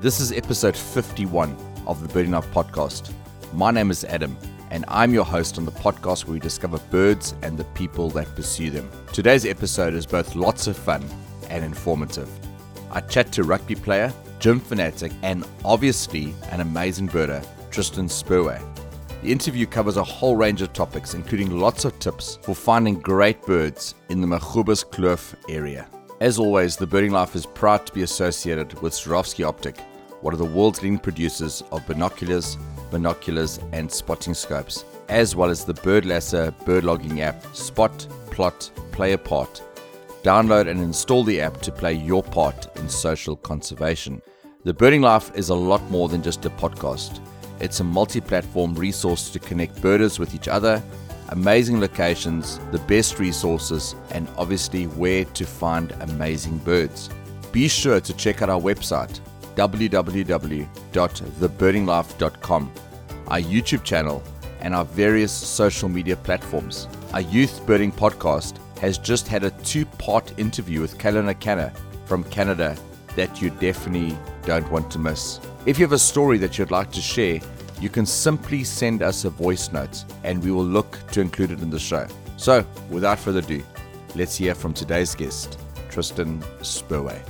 This is episode 51 of the Birding Life podcast. My name is Adam, and I'm your host on the podcast where we discover birds and the people that pursue them. Today's episode is both lots of fun and informative. I chat to rugby player, gym fanatic, and obviously an amazing birder, Tristan Spurway. The interview covers a whole range of topics, including lots of tips for finding great birds in the Magoebaskloof area. As always, the Birding Life is proud to be associated with Swarovski Optik, one of the world's leading producers of binoculars, binoculars, and spotting scopes, as well as the Birdlasser bird logging app Spot, Plot, Play a Part. Download and install the app to play your part in social conservation. The Birding Life is a lot more than just a podcast. It's a multi platform resource to connect birders with each other, amazing locations, the best resources, and obviously where to find amazing birds. Be sure to check out our website www.thebirdinglife.com, our YouTube channel, and our various social media platforms. Our youth birding podcast has just had a two part interview with Kalina Canna from Canada that you definitely don't want to miss. If you have a story that you'd like to share, you can simply send us a voice note and we will look to include it in the show. So, without further ado, let's hear from today's guest, Tristan Spurway.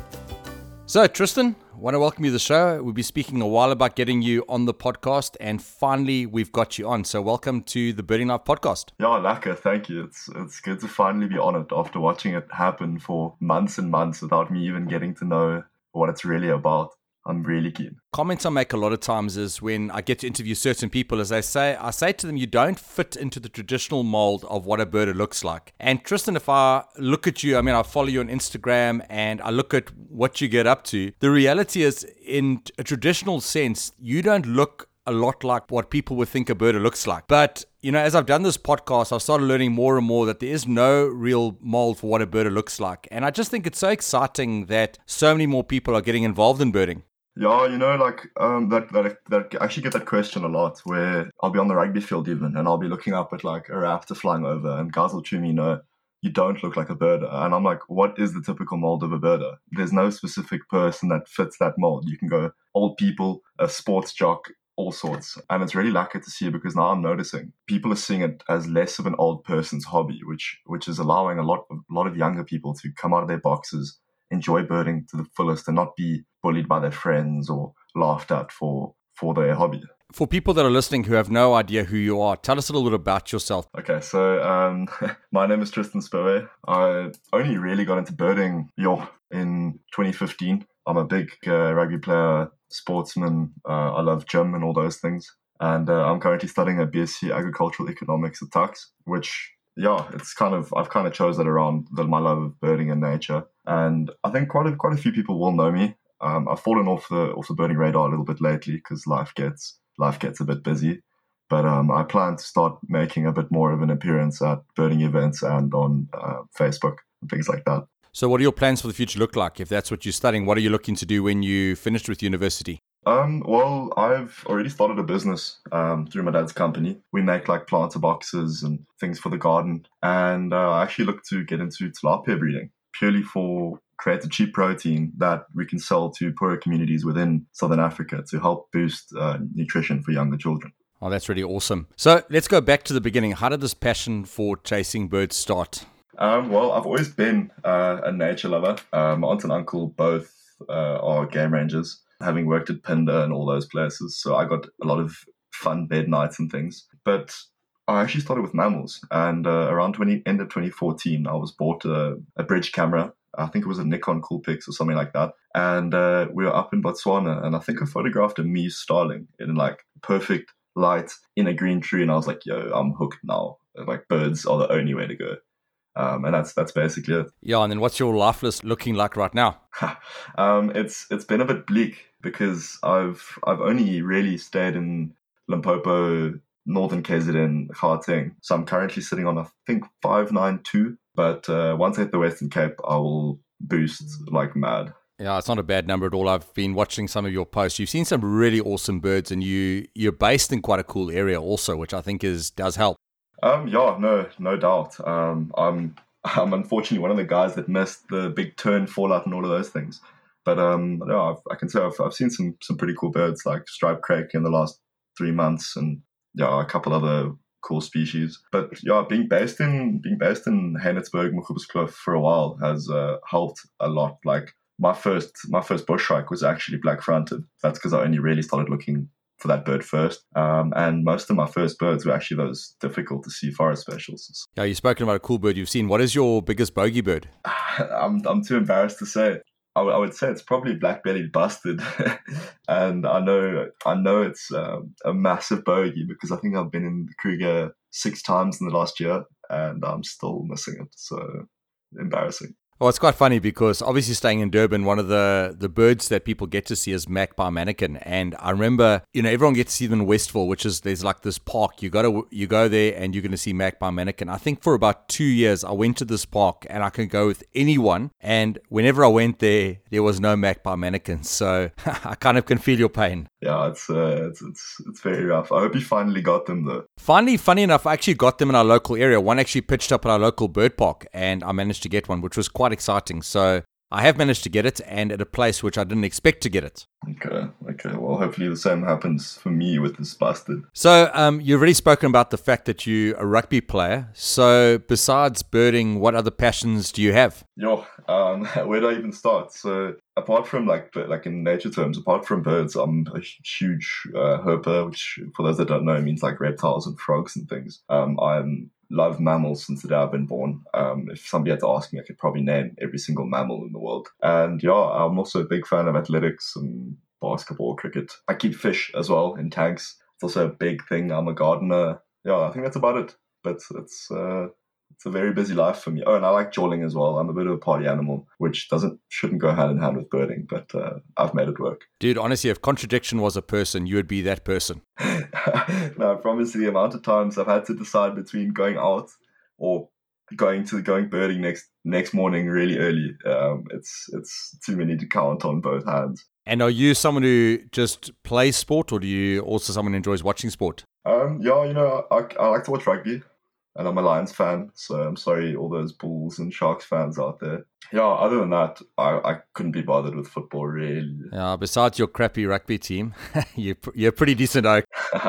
So, Tristan, want to welcome you to the show. We'll be speaking a while about getting you on the podcast, and finally, we've got you on. So, welcome to the Birding Life podcast. Yeah, Laka, thank you. It's it's good to finally be on it after watching it happen for months and months without me even getting to know what it's really about. I'm really keen. Comments I make a lot of times is when I get to interview certain people, as they say, I say to them, you don't fit into the traditional mold of what a bird looks like. And Tristan, if I look at you, I mean, I follow you on Instagram and I look at what you get up to, the reality is, in a traditional sense, you don't look a lot like what people would think a bird looks like. But, you know, as I've done this podcast, I've started learning more and more that there is no real mold for what a bird looks like. And I just think it's so exciting that so many more people are getting involved in birding. Yeah, you know, like um, that, that that I actually get that question a lot. Where I'll be on the rugby field even, and I'll be looking up at like a raptor flying over, and guys will chew me, "No, you don't look like a birder." And I'm like, "What is the typical mold of a birder?" There's no specific person that fits that mold. You can go old people, a sports jock, all sorts, and it's really lucky to see because now I'm noticing people are seeing it as less of an old person's hobby, which which is allowing a lot a lot of younger people to come out of their boxes enjoy birding to the fullest and not be bullied by their friends or laughed at for for their hobby. For people that are listening who have no idea who you are, tell us a little bit about yourself. Okay, so um, my name is Tristan Spurway. I only really got into birding yo, in 2015. I'm a big uh, rugby player, sportsman. Uh, I love gym and all those things. And uh, I'm currently studying a BSc Agricultural Economics at Tuks, which yeah, it's kind of I've kind of chose that around the, my love of birding and nature, and I think quite a quite a few people will know me. Um, I've fallen off the off the birding radar a little bit lately because life gets life gets a bit busy, but um, I plan to start making a bit more of an appearance at birding events and on uh, Facebook and things like that. So, what do your plans for the future look like? If that's what you're studying, what are you looking to do when you finished with university? Um, well, I've already started a business um, through my dad's company. We make like planter boxes and things for the garden. And uh, I actually look to get into tilapia breeding purely for create a cheap protein that we can sell to poorer communities within Southern Africa to help boost uh, nutrition for younger children. Oh, that's really awesome. So let's go back to the beginning. How did this passion for chasing birds start? Um, well, I've always been uh, a nature lover. Um, my aunt and uncle both uh, are game rangers having worked at Phinda and all those places. So I got a lot of fun bed nights and things. But I actually started with mammals, and uh, around 20, end of 2014, I was bought a, a, bridge camera. I think it was a Nikon Coolpix or something like that. And uh, we were up in Botswana, and I think I photographed a Meves starling in like perfect light in a green tree, and I was like, "Yo, I'm hooked now. Like birds are the only way to go." Um, and that's that's basically it. Yeah, and then what's your life list looking like right now? um, it's it's been a bit bleak because I've I've only really stayed in Limpopo, Northern KZN, Gauteng. So I'm currently sitting on I think five nine two. But uh, once I hit the Western Cape, I will boost like mad. Yeah, it's not a bad number at all. I've been watching some of your posts. You've seen some really awesome birds, and you you're based in quite a cool area also, which I think is does help. Um, yeah, no, no doubt. Um, I'm I'm unfortunately one of the guys that missed the big tern fallout and all of those things. But um, yeah, I've, i can say I've, I've seen some some pretty cool birds like striped crake in the last three months, and yeah, a couple other cool species. But yeah, being based in being based in Haenertsburg, Kloof for a while has uh, helped a lot. Like my first my first bush was actually black fronted. That's because I only really started looking for that bird first. Um, and most of my first birds were actually those difficult to see forest specials. Yeah, you've spoken about a cool bird you've seen. What is your biggest bogey bird? I'm, I'm too embarrassed to say. I, w- I would say it's probably black-bellied bustard, and I know I know it's um, a massive bogey because I think I've been in the Kruger six times in the last year, and I'm still missing it. So embarrassing. Well, it's quite funny because obviously staying in Durban, one of the, the birds that people get to see is magpie Mannikin. And I remember, you know, everyone gets to see them in Westville, which is there's like this park. You got to you go there and you're going to see magpie Mannikin. I think for about two years, I went to this park and I can go with anyone. And whenever I went there, there was no magpie Mannikin. So I kind of can feel your pain. Yeah, it's, uh, it's it's it's very rough. I hope you finally got them though. Finally, funny enough, I actually got them in our local area. One actually pitched up at our local bird park, and I managed to get one, which was quite exciting. So I have managed to get it, and at a place which I didn't expect to get it. Okay, okay. Well, hopefully the same happens for me with this bastard. So, um, you've already spoken about the fact that you're a rugby player. So, besides birding, what other passions do you have? Yo, um, where do I even start? So, apart from like like in nature terms, apart from birds, I'm a huge uh, herper, which for those that don't know means like reptiles and frogs and things. Um, I'm love mammals since the day I've been born. Um, if somebody had to ask me, I could probably name every single mammal in the world. And yeah, I'm also a big fan of athletics and basketball, cricket. I keep fish as well in tanks. It's also a big thing. I'm a gardener. Yeah, I think that's about it. But it's uh, it's a very busy life for me. Oh, and I like jawling as well. I'm a bit of a party animal, which doesn't shouldn't go hand in hand with birding, but uh, I've made it work. Dude, honestly, if contradiction was a person, you would be that person. no, I promise you, the amount of times I've had to decide between going out or going to going birding next next morning really early. Um, it's it's too many to count on both hands. And are you someone who just plays sport, or do you also someone who enjoys watching sport? Um, yeah, you know, I, I like to watch rugby and I'm a Lions fan, so I'm sorry, all those Bulls and Sharks fans out there. Yeah, other than that, I, I couldn't be bothered with football really. Yeah, besides your crappy rugby team, you're you're pretty decent, oak.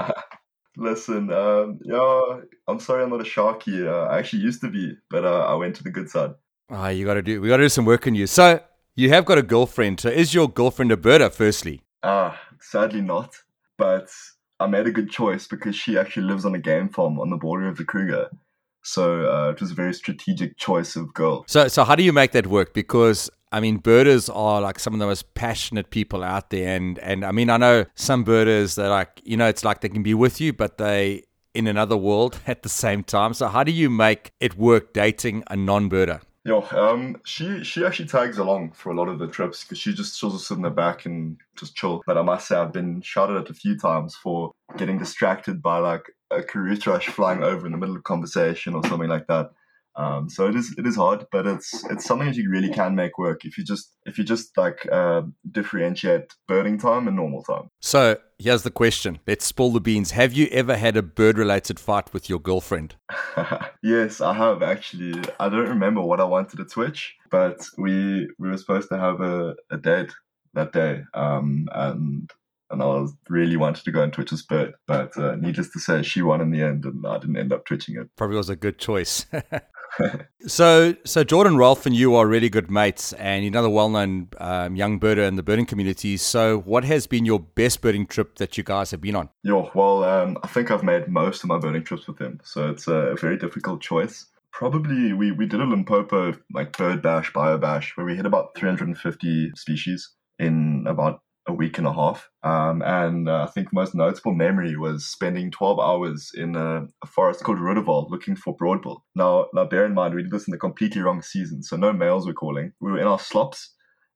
Listen, um, yeah, I'm sorry, I'm not a Sharky. Uh, I actually used to be, but uh, I went to the good side. Ah, oh, you got to do. We got to do some work on you. So you have got a girlfriend. So is your girlfriend a birder? Firstly, ah, sadly not. But I made a good choice because she actually lives on a game farm on the border of the Kruger. So uh, it was a very strategic choice of girl. So, so how do you make that work? Because I mean, birders are like some of the most passionate people out there, and and I mean, I know some birders that like you know, it's like they can be with you, but they in another world at the same time. So, how do you make it work dating a non-birder? Yeah, um, she she actually tags along for a lot of the trips because she just she'll just sit in the back and just chill. But I must say, I've been shouted at a few times for getting distracted by like a karoo thrush flying over in the middle of conversation or something like that. Um, so it is it is hard, but it's it's something that you really can make work if you just if you just like uh, differentiate birding time and normal time. So here's the question: Let's spill the beans. Have you ever had a bird related fight with your girlfriend? yes, I have actually. I don't remember what I wanted to twitch, but we we were supposed to have a, a date that day, um, and and I was really wanted to go and twitch a bird, but uh, needless to say, she won in the end, and I didn't end up twitching it. Probably was a good choice. so, so Jordan Rolfe and you are really good mates, and you're another well-known um, young birder in the birding community. So, what has been your best birding trip that you guys have been on? Yeah, well, um, I think I've made most of my birding trips with him, so it's a very difficult choice. Probably we, we did a Limpopo like bird bash, bio bash, where we hit about 350 species in about a week and a half. Um, and uh, I think most notable memory was spending 12 hours in a, a forest called Rudderval looking for broadbill. Now, now, bear in mind, we did this in the completely wrong season, so no males were calling. We were in our slops,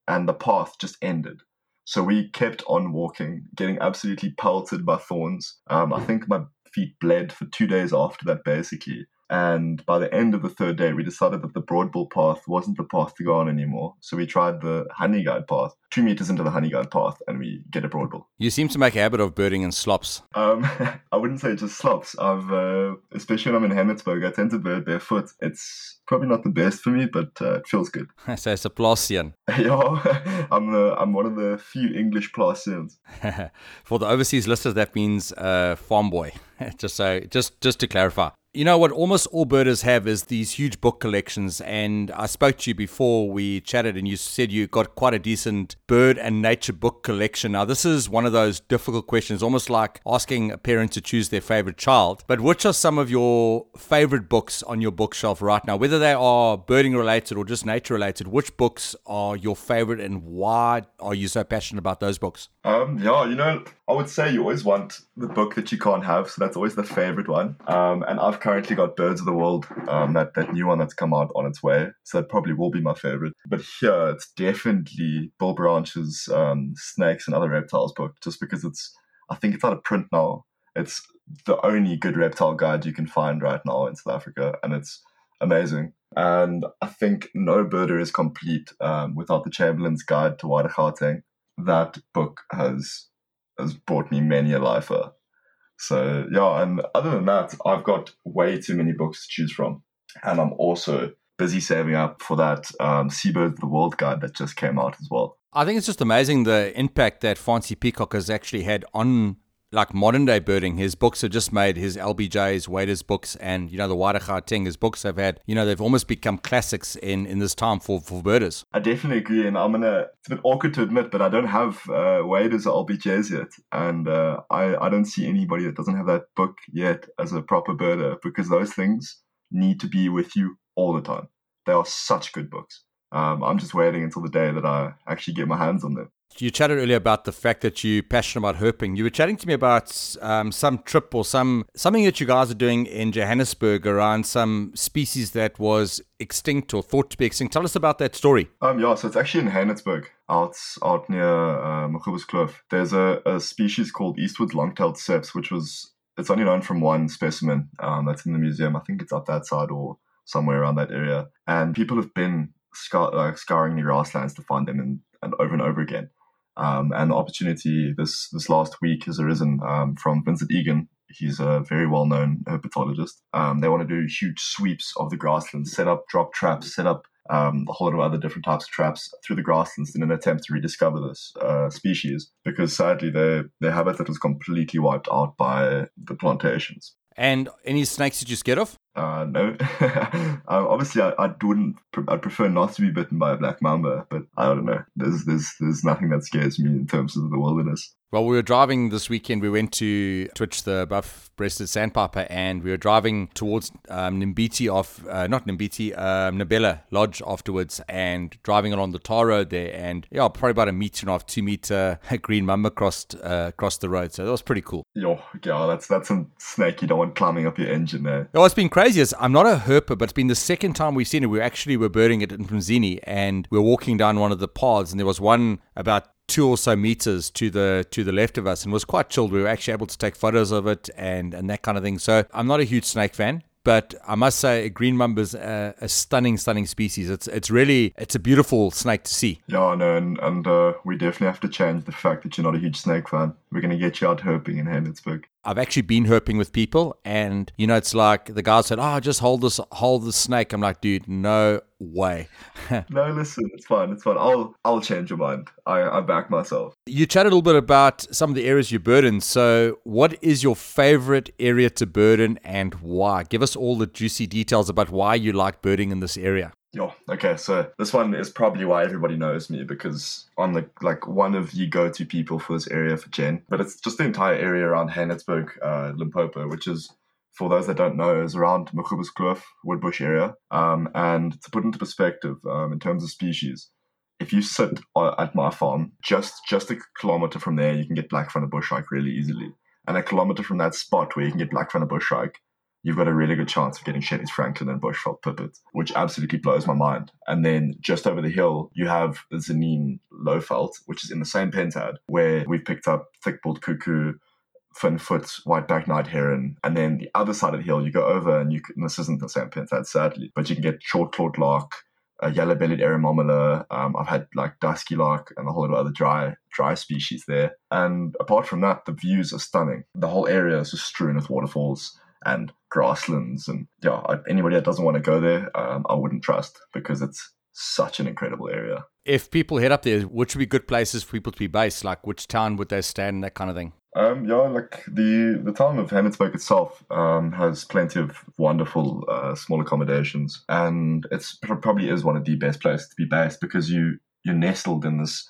and the path just ended. So we kept on walking, getting absolutely pelted by thorns. Um, I think my feet bled for two days after that, basically. And by the end of the third day, we decided that the broadbill path wasn't the path to go on anymore. So we tried the honeyguide path, two meters into the honeyguide path, and we get a broadbill. You seem to make a habit of birding in slops. Um, I wouldn't say just slops. I've, uh, especially when I'm in Haenertsburg, I tend to bird barefoot. It's probably not the best for me, but uh, it feels good. so it's a Plassian. yeah, I'm the, I'm one of the few English Plassians. for the overseas listeners, that means uh, farm boy. just so, just just to clarify. You know what almost all birders have is these huge book collections. And I spoke to you before we chatted, and you said you got quite a decent bird and nature book collection. Now, this is one of those difficult questions, almost like asking a parent to choose their favorite child. But which are some of your favorite books on your bookshelf right now? Whether they are birding related or just nature related, which books are your favorite and why are you so passionate about those books? Um, yeah, you know, I would say you always want the book that you can't have, so that's always the favorite one. Um, and I've currently got Birds of the World, um, that that new one that's come out on its way, so that probably will be my favorite. But here, it's definitely Bill Branch's um, Snakes and Other Reptiles book, just because it's, I think it's out of print now. It's the only good reptile guide you can find right now in South Africa, and it's amazing. And I think no birder is complete um, without the Chamberlain's Guide to Wider Gauteng. That book has has brought me many a lifer. So yeah, and other than that, I've got way too many books to choose from, and I'm also busy saving up for that um, Seabirds of the World guide that just came out as well. I think it's just amazing the impact that Faansie Peacock has actually had on like modern day birding. His books have just made his LBJ's, Wader's books, and you know the Wider Gauteng. His books have had, you know, they've almost become classics in in this time for for birders. I definitely agree, and I'm gonna. It's a bit awkward to admit, but I don't have uh, or LBJ's yet, and uh, I I don't see anybody that doesn't have that book yet as a proper birder because those things need to be with you all the time. They are such good books. Um, I'm just waiting until the day that I actually get my hands on them. You chatted earlier about the fact that you're passionate about herping. You were chatting to me about um, some trip or some something that you guys are doing in Johannesburg around some species that was extinct or thought to be extinct. Tell us about that story. Um, yeah, so it's actually in Johannesburg, out out near uh, Kloof. There's a, a species called Eastwood's long-tailed seps, which was it's only known from one specimen um, that's in the museum. I think it's up that side or somewhere around that area. And people have been scar- like scouring the grasslands to find them and, and over and over again. Um, and the opportunity this this last week has arisen um, from Vincent Egan. He's a very well known herpetologist. Um, they want to do huge sweeps of the grasslands, set up drop traps, set up um, a whole lot of other different types of traps through the grasslands in an attempt to rediscover this uh, species because sadly their, their habitat was completely wiped out by the plantations. And any snakes did you scared of? Uh, no. obviously, I, I wouldn't. I'd prefer not to be bitten by a black mamba, but I don't know. There's there's there's nothing that scares me in terms of the wilderness. Well, we were driving this weekend. We went to Twitch the buff-breasted sandpiper, and we were driving towards um, Nambiti off, uh, not Nambiti, um, Nabella Lodge afterwards, and driving along the tar road there, and yeah, probably about a meter and a half, two meter green mamba crossed uh, across the road. So that was pretty cool. Yo, yeah, that's that's some snake you don't want climbing up your engine there. Oh, it's been crazy. I'm not a herper, but it's been the second time we've seen it. We actually were birding it in Mzini, and we we're walking down one of the paths, and there was one about two or so meters to the to the left of us and was quite chilled. We were actually able to take photos of it and and that kind of thing. So I'm not a huge snake fan. But I must say, green mamba's a, a stunning, stunning species. It's it's really it's a beautiful snake to see. Yeah, I know, and, and uh, we definitely have to change the fact that you're not a huge snake fan. We're going to get you out herping in Haenertsburg. I've actually been herping with people, and you know, it's like the guy said, "Oh, just hold this, hold the snake." I'm like, dude, no way. no, listen, it's fine, it's fine. I'll, I'll change your mind. I, I back myself. You chatted a little bit about some of the areas you bird in. So, what is your favorite area to bird in, and why? Give us all the juicy details about why you like birding in this area. Yeah. Okay. So this one is probably why everybody knows me because I'm the like one of the go-to people for this area for Gen. But it's just the entire area around Haenertsburg, uh, Limpopo, which is for those that don't know, is around Kloof, Woodbush area. Um, and to put into perspective, um, in terms of species, if you sit at my farm, just just a kilometer from there, you can get black-fronted bushshrike really easily. And a kilometer from that spot where you can get black-fronted bushshrike, you've got a really good chance of getting Shelley's Francolin and Bushveld Pipit, which absolutely blows my mind. And then just over the hill, you have the Tzaneen Lowveld, which is in the same pentad, where we've picked up thick-billed cuckoo, fin-foot, white-backed night heron, and then the other side of the hill, you go over and you can, this isn't the same pentad, sadly, but you can get short-clawed lark, a yellow-bellied eremomela. Um, I've had like dusky lark and a whole lot of other dry dry species there. And apart from that, the views are stunning. The whole area is just strewn with waterfalls and grasslands. And yeah, anybody that doesn't want to go there, um, I wouldn't trust because it's such an incredible area. If people head up there, which would be good places for people to be based? Like which town would they stand, in that kind of thing? Um, yeah, like the the town of Haenertsburg itself um, has plenty of wonderful uh, small accommodations, and it's it probably is one of the best places to be based because you you're nestled in this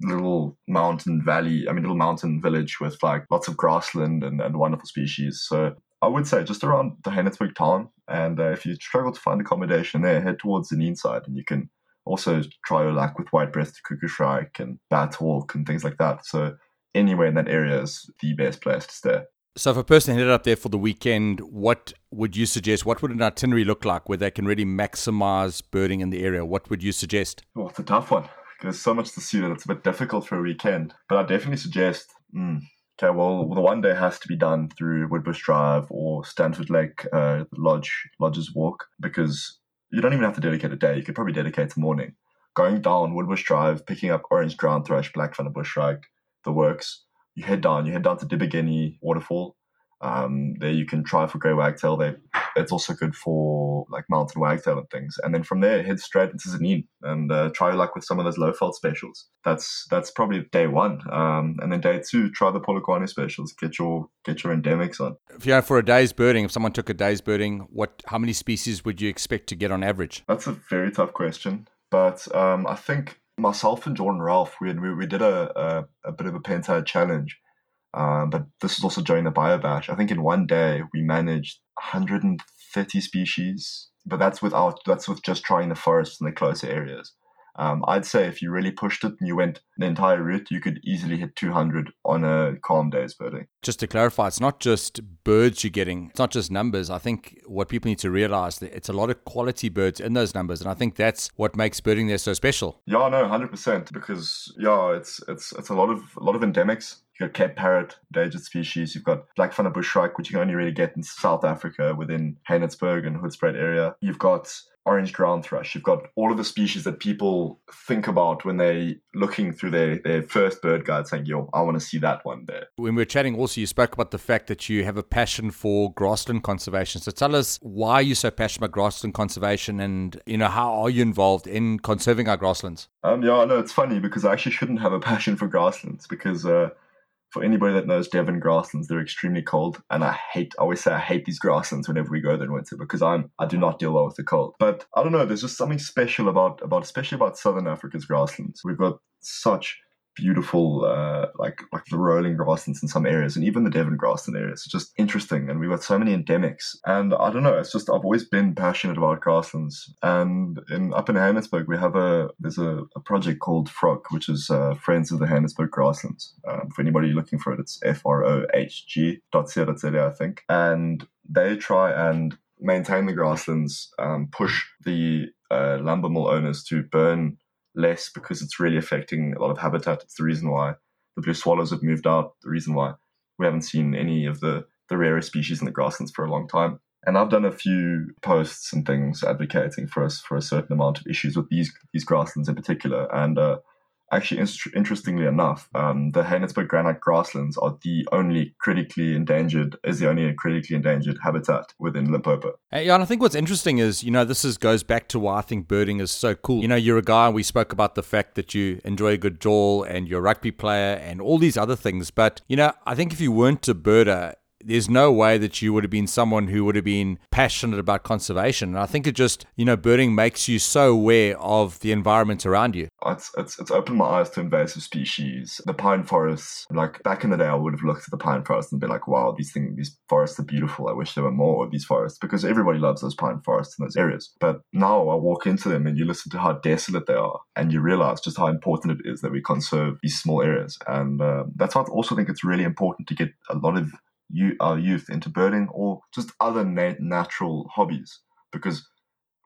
little mountain valley. I mean, little mountain village with like lots of grassland and, and wonderful species. So I would say just around the Haenertsburg town, and uh, if you struggle to find accommodation there, head towards the inside and you can also try your luck with white-breasted cuckoo shrike and bat hawk and things like that. So anywhere in that area is the best place to stay. So, if a person headed up there for the weekend, what would you suggest? What would an itinerary look like where they can really maximize birding in the area? What would you suggest? Well, it's a tough one. There's so much to see that it's a bit difficult for a weekend. But I definitely suggest, mm, okay, well, the one day has to be done through Woodbush Drive or Stanford Lake uh, Lodge Lodge's Walk because you don't even have to dedicate a day. You could probably dedicate a morning. Going down Woodbush Drive, picking up orange ground thrush, black funnel bush the works. You head down. You head down to Debengeni Waterfall. Um, there you can try for grey wagtail. They, it's also good for like mountain wagtail and things. And then from there, head straight into Tzaneen and uh, try luck with some of those Lowveld specials. That's that's probably day one. Um, and then day two, try the Polokwane specials. Get your get your endemics on. If you know, for a day's birding, if someone took a day's birding, what how many species would you expect to get on average? That's a very tough question, but um, I think myself and Jordan Rolfe, we, we, we did a, a, a, bit of a pentad challenge, um, but this is also during the BioBash. I think in one day we managed 130 species, but that's without that's with just trying the forests and the closer areas. Um, I'd say if you really pushed it and you went the entire route, you could easily hit 200 on a calm day's birding. Just to clarify, it's not just birds you're getting, it's not just numbers. I think what people need to realize that it's a lot of quality birds in those numbers, and I think that's what makes birding there so special. Yeah, no, 100%. Because yeah, it's it's it's a lot of a lot of endemics. You've got Cape parrot, endangered species. You've got black funnel bush shrike, which you can only really get in South Africa within Haenertsburg and Hoedspruit area. You've got orange ground thrush. You've got all of the species that people think about when they looking through their, their first bird guide saying, yo, I want to see that one there. When we were chatting also, you spoke about the fact that you have a passion for grassland conservation. So tell us why you're so passionate about grassland conservation and, you know, how are you involved in conserving our grasslands? Um, yeah, no, it's funny because I actually shouldn't have a passion for grasslands because uh, for anybody that knows Devon grasslands, they're extremely cold, and I hate. I always say I hate these grasslands whenever we go there in winter because I'm I do not deal well with the cold. But I don't know. There's just something special about about especially about Southern Africa's grasslands. We've got such beautiful, uh, like like the rolling grasslands in some areas, and even the Devon grassland areas. It's just interesting, and we've got so many endemics. And I don't know, it's just I've always been passionate about grasslands. And in up in Haenertsburg, we have a there's a, a project called FROG, which is uh, Friends of the Haenertsburg Grasslands. Um, for anybody looking for it, it's F R O H G dot I think, and they try and maintain the grasslands, um, push the uh, lumber mill owners to burn less because it's really affecting a lot of habitat. It's the reason why the blue swallows have moved out, the reason why we haven't seen any of the, the rarer species in the grasslands for a long time. And I've done a few posts and things advocating for us for a certain amount of issues with these these grasslands in particular. And uh, Actually, in- interestingly enough, um, the Haenertsburg granite grasslands are the only critically endangered, is the only critically endangered habitat within Limpopo. Hey, yeah, and I think what's interesting is, you know, this is goes back to why I think birding is so cool. You know, you're a guy, we spoke about the fact that you enjoy a good jaw and you're a rugby player and all these other things. But, you know, I think if you weren't a birder, there's no way that you would have been someone who would have been passionate about conservation. And I think it just, you know, birding makes you so aware of the environment around you. It's, it's, it's opened my eyes to invasive species. The pine forests, like back in the day, I would have looked at the pine forests and been like, wow, these things, these forests are beautiful. I wish there were more of these forests because everybody loves those pine forests in those areas. But now I walk into them and you listen to how desolate they are and you realize just how important it is that we conserve these small areas. And uh, that's why I also think it's really important to get a lot of you, our youth into birding or just other natural hobbies because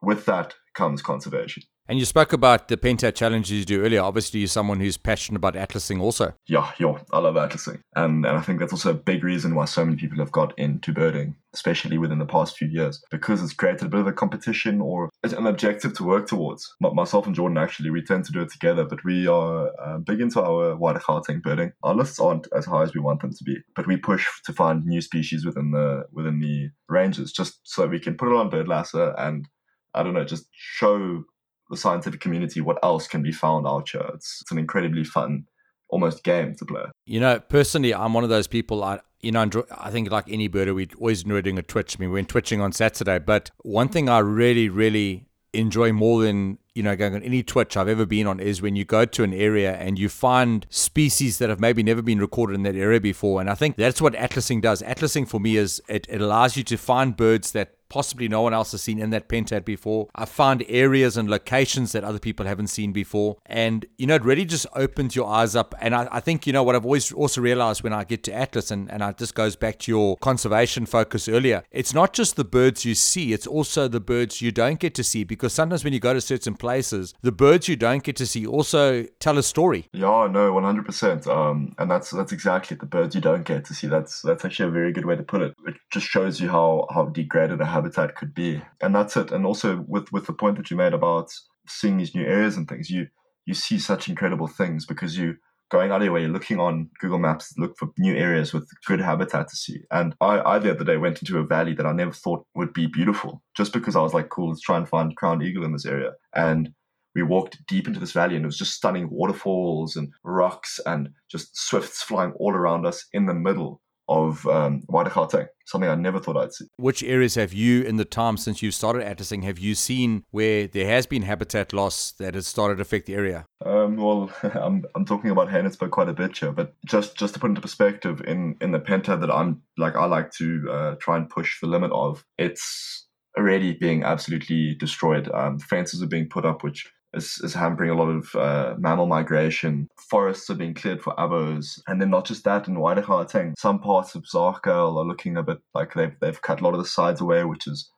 with that comes conservation. And you spoke about the Pentad challenges you do earlier. Obviously, you're someone who's passionate about atlasing also. Yeah, yeah, I love atlasing. And, and I think that's also a big reason why so many people have got into birding, especially within the past few years, because it's created a bit of a competition or an objective to work towards. Myself and Jordan, actually, we tend to do it together, but we are uh, big into our wider Gauteng birding. Our lists aren't as high as we want them to be, but we push to find new species within the within the ranges just so we can put it on Birdlasser and I don't know, just show the scientific community what else can be found out here. It's, it's an incredibly fun, almost game to play. You know, personally, I'm one of those people. I you know, I think like any birder, we always enjoy doing a twitch. I mean, we went twitching on Saturday, but one thing I really, really enjoy more than you know going on any twitch I've ever been on is when you go to an area and you find species that have maybe never been recorded in that area before. And I think that's what atlasing does. Atlasing for me is it, it allows you to find birds that possibly no one else has seen in that pentad before. I found areas and locations that other people haven't seen before. And, you know, it really just opens your eyes up. And I, I think, you know, what I've always also realized when I get to Atlas, and, and it just goes back to your conservation focus earlier, it's not just the birds you see, it's also the birds you don't get to see. Because sometimes when you go to certain places, the birds you don't get to see also tell a story. Yeah, no, 100%. Um, and that's that's exactly it, the birds you don't get to see. That's that's actually a very good way to put it. It just shows you how, how degraded a habitat could be. And that's it. And also with with the point that you made about seeing these new areas and things, you you see such incredible things because you going out of your way, looking on Google Maps look for new areas with good habitat to see. And I, I the other day went into a valley that I never thought would be beautiful, just because I was like, cool, let's try and find crowned eagle in this area. And we walked deep into this valley and it was just stunning waterfalls and rocks and just swifts flying all around us in the middle of um, Wider Gauteng, something I never thought I'd see. Which areas have you, in the time since you started atlasing, have you seen where there has been habitat loss that has started to affect the area? Um, well, I'm, I'm talking about Haenertsburg quite a bit here, but just, just to put into perspective, in, in the pentad that I'm like, I like to uh, try and push the limit of, it's already being absolutely destroyed. Um, fences are being put up, which is, is hampering a lot of uh, mammal migration. Forests are being cleared for avos. And then not just that, in wider Gauteng, some parts of Zaagkuil are looking a bit like they've, they've cut a lot of the sides away, which is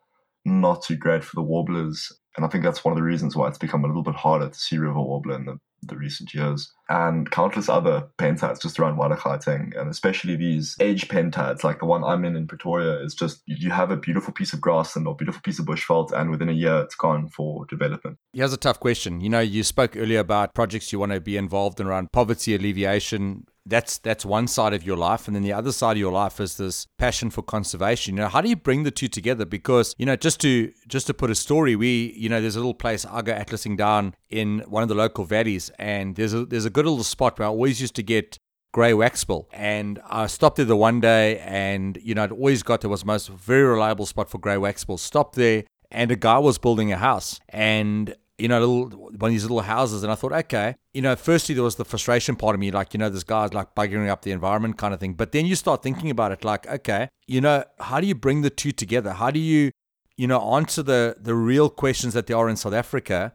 not too great for the warblers. And I think that's one of the reasons why it's become a little bit harder to see river warbler in the the recent years, and countless other pentads just around Wider Gauteng, and especially these age pentads, like the one I'm in in Pretoria, is just you have a beautiful piece of grassland or beautiful piece of bushveld, and within a year it's gone for development. Here's a tough question. You know, you spoke earlier about projects you want to be involved in around poverty alleviation, that's that's one side of your life. And then the other side of your life is this passion for conservation. You know how do you bring the two together? Because you know just to just to put a story we you know there's a little place i go atlasing down in one of the local valleys and there's a there's a good little spot where i always used to get grey waxbill and i stopped there the one day and you know it always got there was the most very reliable spot for grey waxbill stopped there and a guy was building a house. And you know, little one of these little houses, and I thought, okay, you know, firstly there was the frustration part of me, like you know, this guy's like buggering up the environment kind of thing. But then you start thinking about it, like, okay, you know, how do you bring the two together? How do you, you know, answer the the real questions that there are in South Africa,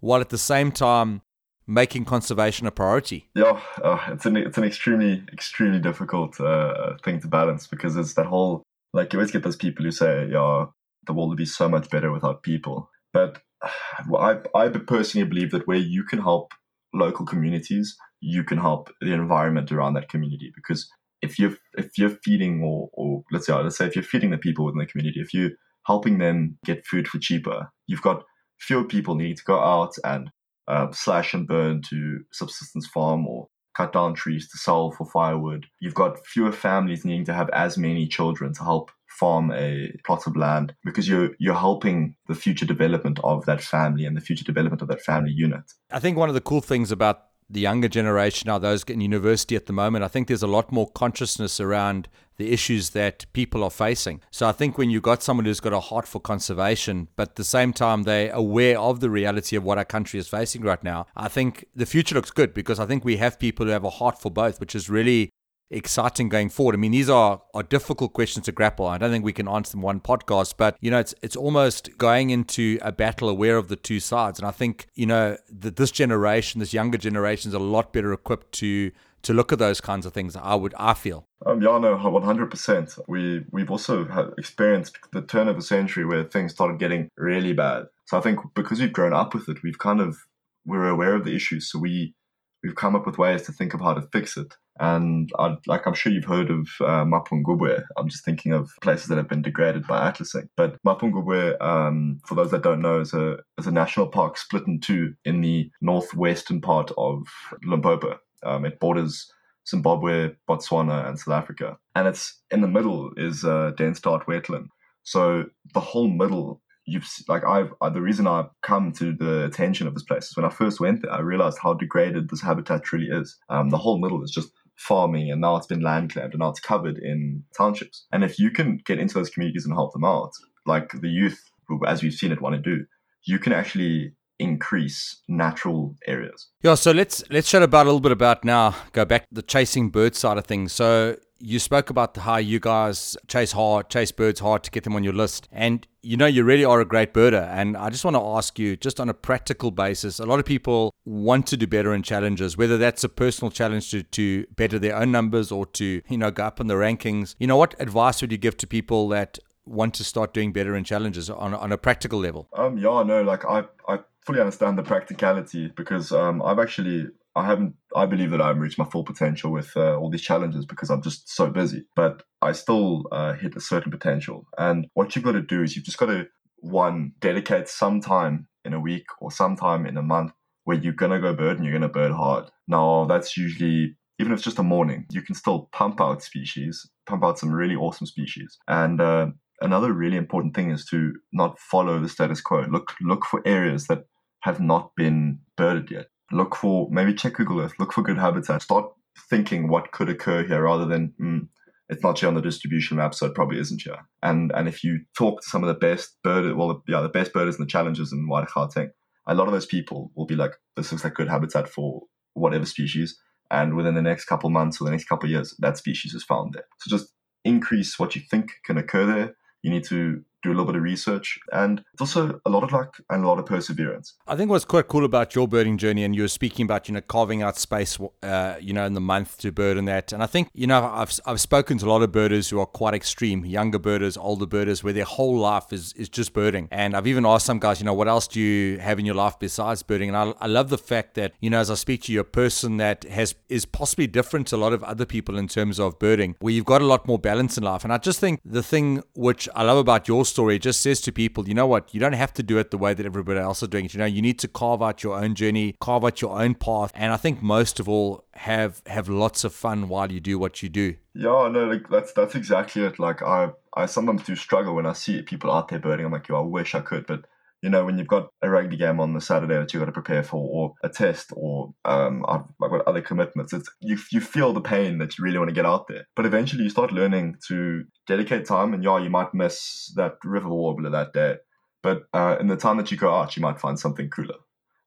while at the same time making conservation a priority? Yeah, uh, it's an it's an extremely extremely difficult uh, thing to balance because it's that whole like you always get those people who say, yeah, the world would be so much better without people, but I, I personally believe that where you can help local communities, you can help the environment around that community. Because if you're if you're feeding or, or let's say let's say if you're feeding the people within the community, if you're helping them get food for cheaper, you've got fewer people needing to go out and uh, slash and burn to subsistence farm or cut down trees to sell for firewood. You've got fewer families needing to have as many children to help farm a plot of land because you're you're helping the future development of that family and the future development of that family unit. I think one of the cool things about the younger generation are those in university at the moment i think there's a lot more consciousness around the issues that people are facing so i think when you've got someone who's got a heart for conservation but at the same time they're aware of the reality of what our country is facing right now i think the future looks good because i think we have people who have a heart for both which is really exciting going forward? I mean, these are, are difficult questions to grapple. I don't think we can answer them one podcast, but you know, it's it's almost going into a battle aware of the two sides. And I think you know that this generation, this younger generation, is a lot better equipped to to look at those kinds of things. I would, I feel. Um, yeah, no, one hundred percent. We we've also experienced the turn of the century where things started getting really bad, So I think because we've grown up with it, we've kind of we're aware of the issues, so we we've come up with ways to think of how to fix it. And I'd, like I'm sure you've heard of uh, Mapungubwe. I'm just thinking of places that have been degraded by atlasing. But Mapungubwe, um, for those that don't know, is a is a national park split in two in the northwestern part of Limpopo. Um, it borders Zimbabwe, Botswana, and South Africa. And it's in the middle is uh, dense dart wetland. So the whole middle you've like I've the reason I've come to the attention of this place is when I first went there, I realized how degraded this habitat truly is. Um, the whole middle is just farming, and now it's been land claimed, and now it's covered in townships. And if you can get into those communities and help them out, like the youth, as we've seen it, want to do, you can actually increase natural areas. Yeah, so let's let's chat about a little bit about now. Go back the chasing bird side of things. So you spoke about how you guys chase hard, chase birds hard to get them on your list. And you know, you really are a great birder. And I just want to ask you, just on a practical basis, a lot of people want to do better in challenges, whether that's a personal challenge to, to better their own numbers or to, you know, go up in the rankings. You know, what advice would you give to people that want to start doing better in challenges on, on a practical level? Um, yeah, no, like I, I fully understand the practicality because um, I've actually I haven't. I believe that I haven't reached my full potential with uh, all these challenges because I'm just so busy. But I still uh, hit a certain potential. And what you've got to do is you've just got to one dedicate some time in a week or some time in a month where you're gonna go bird and you're gonna bird hard. Now that's usually even if it's just a morning, you can still pump out species, pump out some really awesome species. And uh, another really important thing is to not follow the status quo. Look look for areas that have not been birded yet look for maybe check Google Earth, look for good habitat, start thinking what could occur here rather than mm, it's not here on the distribution map, so it probably isn't here. And and if you talk to some of the best bird, well, yeah, the best birders and the challenges in Wide Gauteng, a lot of those people will be like, this looks like good habitat for whatever species. And within the next couple months or the next couple years, that species is found there. So just increase what you think can occur there. You need to do a little bit of research, and it's also a lot of luck and a lot of perseverance. I think what's quite cool about your birding journey, and you were speaking about, you know, carving out space, uh, you know, in the month to bird and that. And I think, you know, I've, I've spoken to a lot of birders who are quite extreme, younger birders, older birders, where their whole life is, is just birding. And I've even asked some guys, you know, what else do you have in your life besides birding? And I, I love the fact that, you know, as I speak to you, a person that has is possibly different to a lot of other people in terms of birding, where you've got a lot more balance in life. And I just think the thing which I love about your story just says to people, you know what, you don't have to do it the way that everybody else is doing it. You know, you need to carve out your own journey, carve out your own path. And I think most of all, have have lots of fun while you do what you do. Yeah, no, like that's that's exactly it. Like I I sometimes do struggle when I see people out there burning. I'm like, yo, I wish I could, but you know, when you've got a rugby game on the Saturday that you've got to prepare for, or a test, or um, I've, I've got other commitments, it's you you feel the pain that you really want to get out there. But eventually, you start learning to dedicate time, and yeah, you might miss that river warbler that day, but uh, in the time that you go out, you might find something cooler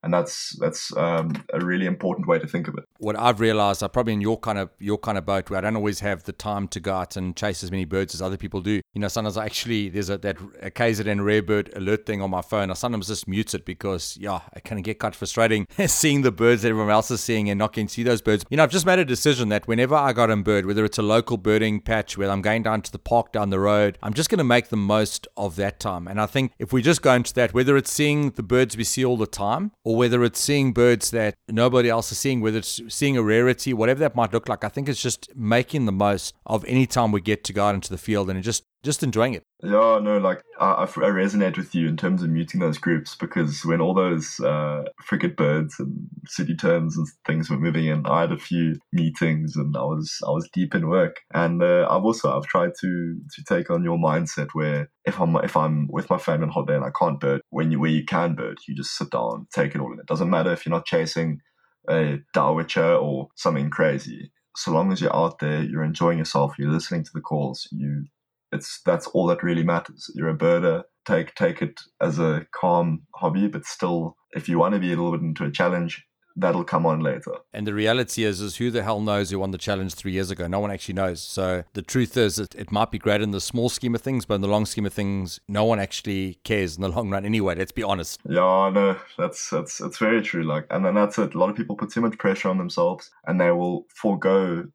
and that's that's um, a really important way to think of it. What I've realized, I'm probably in your kind of your kind of boat where I don't always have the time to go out and chase as many birds as other people do. You know, sometimes I actually there's a that a KZN rare bird alert thing on my phone. I sometimes just mute it because yeah, it can get quite frustrating seeing the birds that everyone else is seeing and not getting to see those birds. You know, I've just made a decision that whenever I got a bird, whether it's a local birding patch where I'm going down to the park down the road, I'm just going to make the most of that time. And I think if we just go into that, whether it's seeing the birds we see all the time or whether it's seeing birds that nobody else is seeing, whether it's seeing a rarity, whatever that might look like, I think it's just making the most of any time we get to go out into the field and just just enjoying it. Yeah, no, like I, I resonate with you in terms of muting those groups because when all those uh, frigate birds and city terns and things were moving in, I had a few meetings and I was I was deep in work. And uh, I've also I've tried to to take on your mindset where if I'm if I'm with my family on holiday and I can't bird, when you where you can bird, you just sit down, take it all in. It doesn't matter if you're not chasing a dowitcher or something crazy. So long as you're out there, you're enjoying yourself, you're listening to the calls, you it's that's all that really matters. You're a birder. Take take it as a calm hobby, but still, if you want to be a little bit into a challenge, that'll come on later. And the reality is, is who the hell knows who won the challenge three years ago? No one actually knows. So the truth is, it, it might be great in the small scheme of things, but in the long scheme of things, no one actually cares in the long run anyway. Let's be honest. Yeah, no, that's that's that's very true. Like, and then that's it. A lot of people put too much pressure on themselves, and they will forego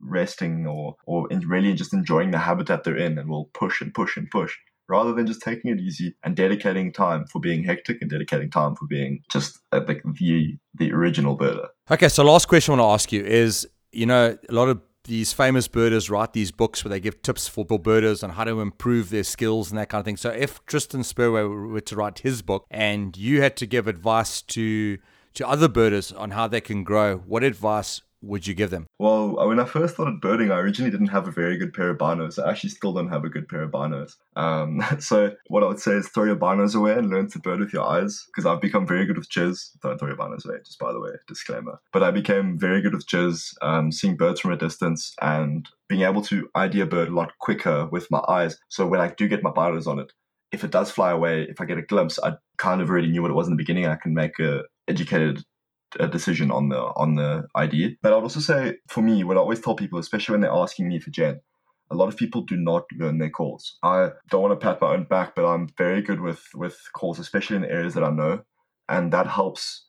resting or or really just enjoying the habitat they're in and will push and push and push rather than just taking it easy and dedicating time for being hectic and dedicating time for being just uh, the the, original birder. Okay, so last question I want to ask you is, you know, a lot of these famous birders write these books where they give tips for birders on how to improve their skills and that kind of thing. So if Tristan Spurway were to write his book and you had to give advice to to other birders on how they can grow, what advice would you give them? Well, when I first started birding, I originally didn't have a very good pair of binos. I actually still don't have a good pair of binos. Um, so what I would say is throw your binos away and learn to bird with your eyes because I've become very good with jizz. Don't throw your binos away, just by the way, disclaimer. But I became very good with jizz, um, seeing birds from a distance and being able to ID a bird a lot quicker with my eyes. So when I do get my binos on it, if it does fly away, if I get a glimpse, I kind of already knew what it was in the beginning. I can make a educated a decision on the on the ID. But I'd also say for me, what I always tell people, especially when they're asking me for Gen, a lot of people do not learn their calls. I don't want to pat my own back, but I'm very good with with calls, especially in the areas that I know, and that helps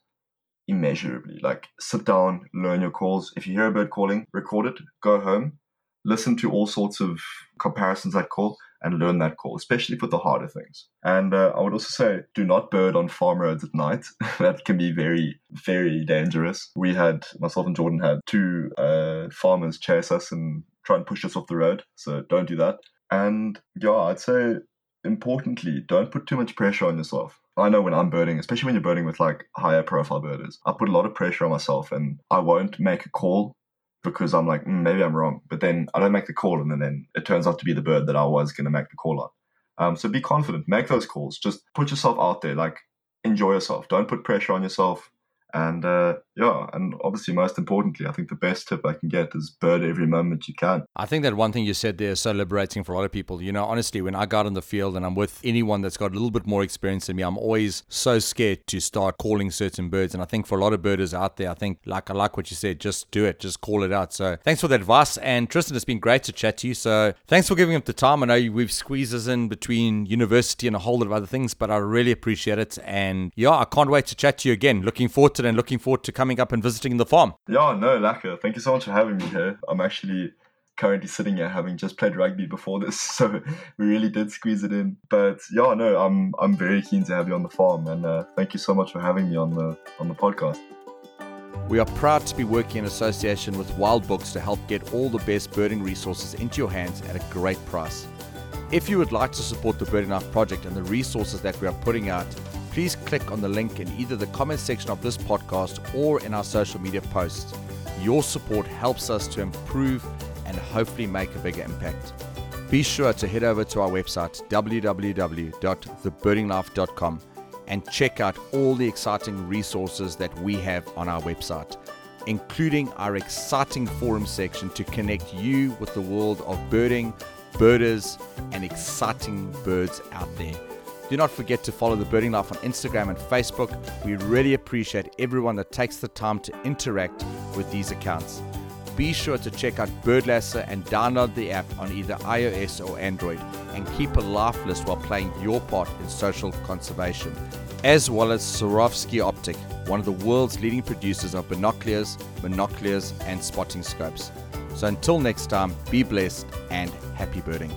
immeasurably. Like sit down, learn your calls. If you hear a bird calling, record it, go home, listen to all sorts of comparisons that call, and learn that call, especially for the harder things. And uh, I would also say, do not bird on farm roads at night. that can be very, very dangerous. We had, myself and Jordan had two uh, farmers chase us and try and push us off the road. So don't do that. And yeah, I'd say importantly, don't put too much pressure on yourself. I know when I'm birding, especially when you're birding with like higher profile birders, I put a lot of pressure on myself and I won't make a call because I'm like, mm, maybe I'm wrong. But then I don't make the call, and then, it turns out to be the bird that I was going to make the call on. Um, so be confident, make those calls, just put yourself out there, like enjoy yourself. Don't put pressure on yourself. And uh, yeah, and obviously, most importantly, I think the best tip I can get is bird every moment you can. I think that one thing you said there is so liberating for a lot of people. You know, honestly, when I go out in the field and I'm with anyone that's got a little bit more experience than me, I'm always so scared to start calling certain birds. And I think for a lot of birders out there, I think, like I like what you said, just do it, just call it out. So thanks for that advice. And Tristan, it's been great to chat to you. So thanks for giving up the time. I know we've squeezed us in between university and a whole lot of other things, but I really appreciate it. And yeah, I can't wait to chat to you again. Looking forward and looking forward to coming up and visiting the farm. Yeah, no, Laka. Thank you so much for having me here. I'm actually currently sitting here having just played rugby before this, so we really did squeeze it in. But yeah, no, I'm I'm very keen to have you on the farm, and uh, thank you so much for having me on the on the podcast. We are proud to be working in association with Wild Books to help get all the best birding resources into your hands at a great price. If you would like to support the Birding Life project and the resources that we are putting out, please click on the link in either the comment section of this podcast or in our social media posts. Your support helps us to improve and hopefully make a bigger impact. Be sure to head over to our website www.thebirdinglife.com and check out all the exciting resources that we have on our website, including our exciting forum section to connect you with the world of birding, birders, and exciting birds out there. Do not forget to follow the Birding Life on Instagram and Facebook. We really appreciate everyone that takes the time to interact with these accounts. Be sure to check out Birdlasser and download the app on either iOS or Android and keep a life list while playing your part in social conservation, as well as Swarovski Optik, one of the world's leading producers of binoculars, monoculars, and spotting scopes. So until next time, be blessed and happy birding.